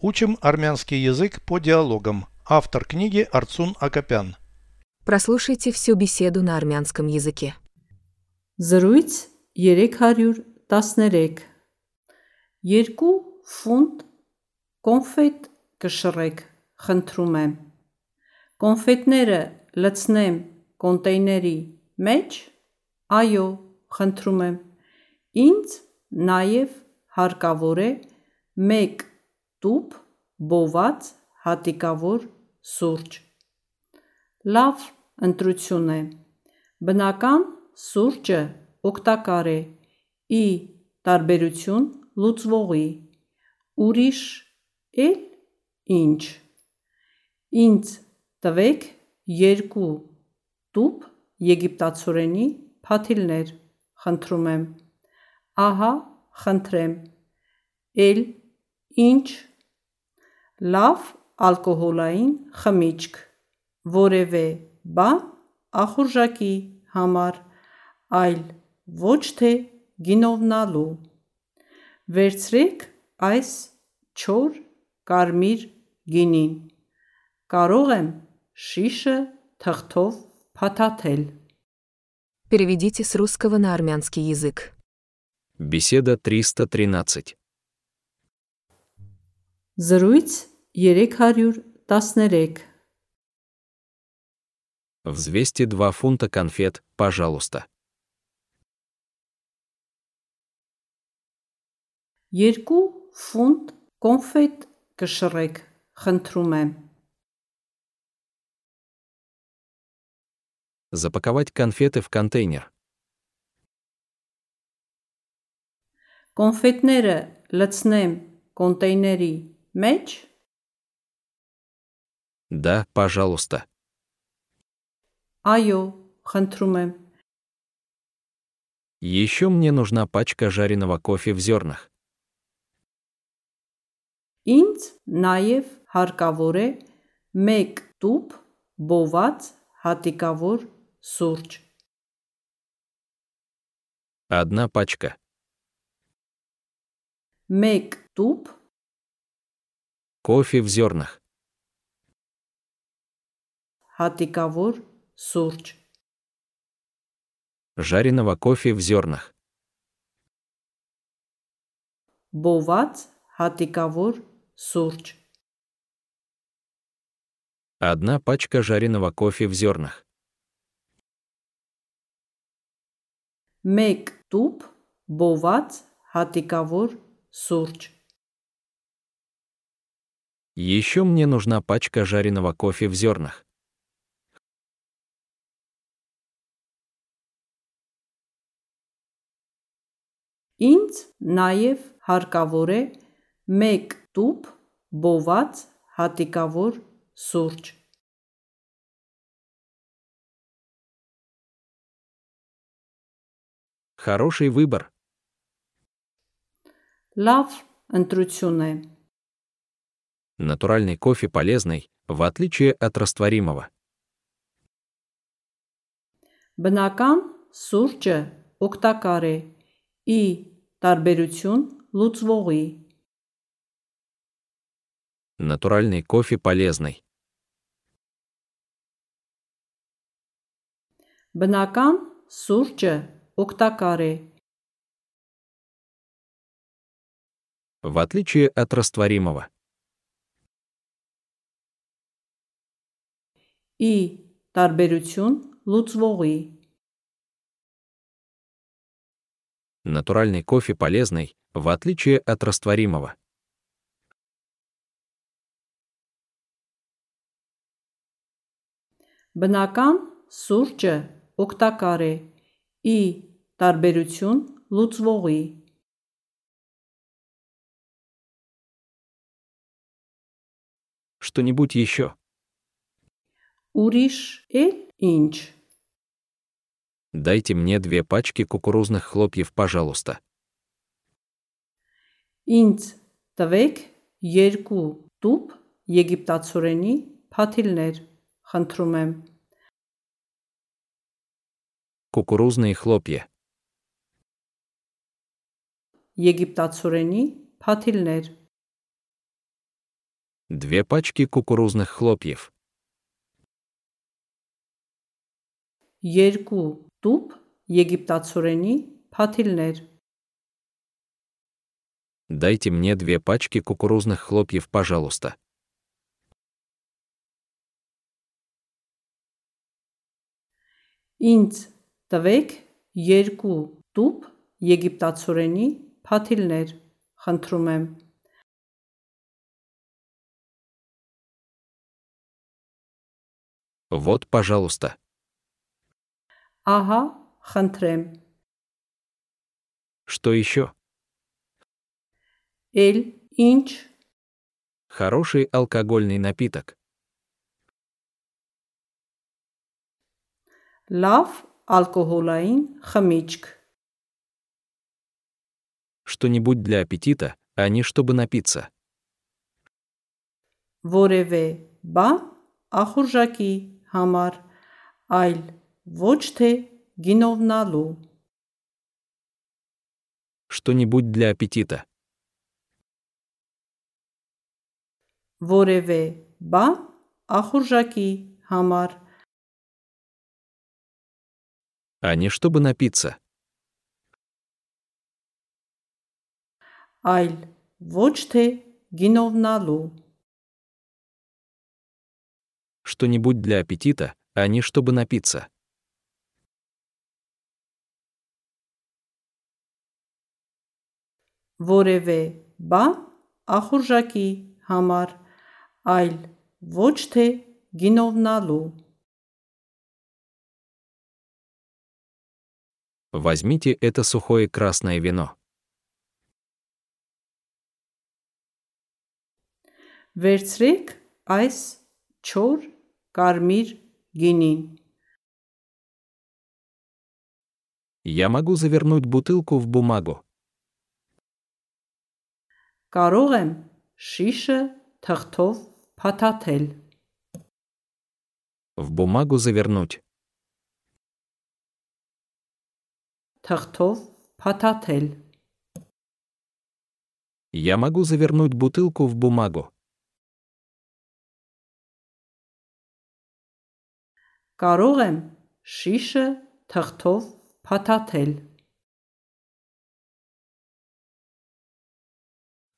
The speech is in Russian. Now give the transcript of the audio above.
Учим армянский язык по диалогам. Автор книги Арцун Акопян. Прослушайте всю беседу на армянском языке. Զրույց 313 Երկու ֆունտ կոնֆետ կշռեք, խնդրում եմ։ Կոնֆետները լցնեմ կոնտեյների մեջ։ Այո, խնդրում եմ։ Ինձ նաև հարկավոր է 1 տուփ բոված հատիկավոր սուրճ։ Լավ, ընտրություն է։ Բնական սուրճը օգտակար է ի տարբերություն լուծվողի։ Ուրիշ էլ ինչ։ Ինձ տվեք երկու տուփ եգիպտացորենի փաթիլներ, խնդրում եմ։ Ահա, խնդրեմ։ Էլ ինչ։ Լավ ալկոհոլային խմիչք, որևէ բան ախորժակի համար, այլ ոչ թե գինովնալու։ Վերցրեք այս չոր կարմիր գինին։ Կարող եմ շիշը թղթով փաթաթել։ Переведите с русского на армянский язык. Беседа 313. Զրույց 313 Взвесьте 2 фунта конфет, пожалуйста. Երկու ֆունտ կոնֆետ կշռեք, խնդրում եմ։ Запаковать конфеты в контейнер. Կոնֆետները լցնեմ կոնտեյների մեջ։ Да, пожалуйста. Այո, խնդրում եմ։ Еще мне нужна пачка жареного кофе в зернах. Ինձ նաև հարկավոր է 1 տուփ բոված հատիկավոր սուրճ։ Одна пачка. 1 տուփ Кофе в зернах. հատիկավոր սուրճ։ Жареного кофе в зернах. Բոված հատիկավոր սուրճ։ Одна пачка жареного кофе в зернах. 1 տուփ բոված հատիկավոր սուրճ։ Еще мне нужна пачка жареного кофе в зернах. Ինձ նաև հարկավոր է 1 տուփ բոված հատիկավոր սուրճ։ Хороший выбор. Լավ ընտրություն է։ Натуральный кофе полезный, в отличие от растворимого. Բնական սուրճը օգտակար է ի տարբերություն լուծվողի։ Натуральный кофе полезный. Բնական սուրճը օգտակար է В отличие от растворимого. ի տարբերություն լուծվողի։ Натуральный кофе полезный, в отличие от растворимого. Բնական սուրճը օգտակար է ի տարբերություն լուծվողի։ Что-нибудь еще? Ուրիշ էլ ինչ։ Дайте мне две пачки кукурузных хлопьев, пожалуйста. Ինձ տվեք երկու տուփ եգիպտացորենի փաթիլներ, խնդրում եմ։ Кукурузные хлопья. Եգիպտացորենի փաթիլներ։ Две пачки кукурузных хлопьев. Երկու տուփ եգիպտացորենի փաթիլներ։ Дайте мне две пачки кукурузных хлопьев, пожалуйста. Ինձ տվեք երկու տուփ եգիպտացորենի փաթիլներ։ Խնդրում եմ։ Вот, пожалуйста. Ահա, խնդրեմ։ Что еще? Էլ ինչ Хороший алкогольный напиток. լավ ալկոհոլային խմիչք։ Что-нибудь для аппетита, а не чтобы напиться. Որևէ բան ախորժակի համար, այլ ոչ թե գինովնալու։ Что-нибудь для аппетита. Որևէ բան ախորժակի համար, А не чтобы напиться. այլ ոչ թե գինովնալու։ Что-нибудь для аппетита, а не чтобы напиться. Որևէ բան ախորժակի համար, այլ ոչ թե գինովնալու։ Возьмите это сухое красное вино. Վերցրեք այս չոր կարմիր գինին։ Я могу завернуть бутылку в бумагу. Կարող եմ շիշը թղթով փաթաթել։ В бумагу завернуть. Թղթով փաթաթել։ Я могу завернуть бутылку в бумагу. Կարող եմ շիշը թղթով փաթաթել։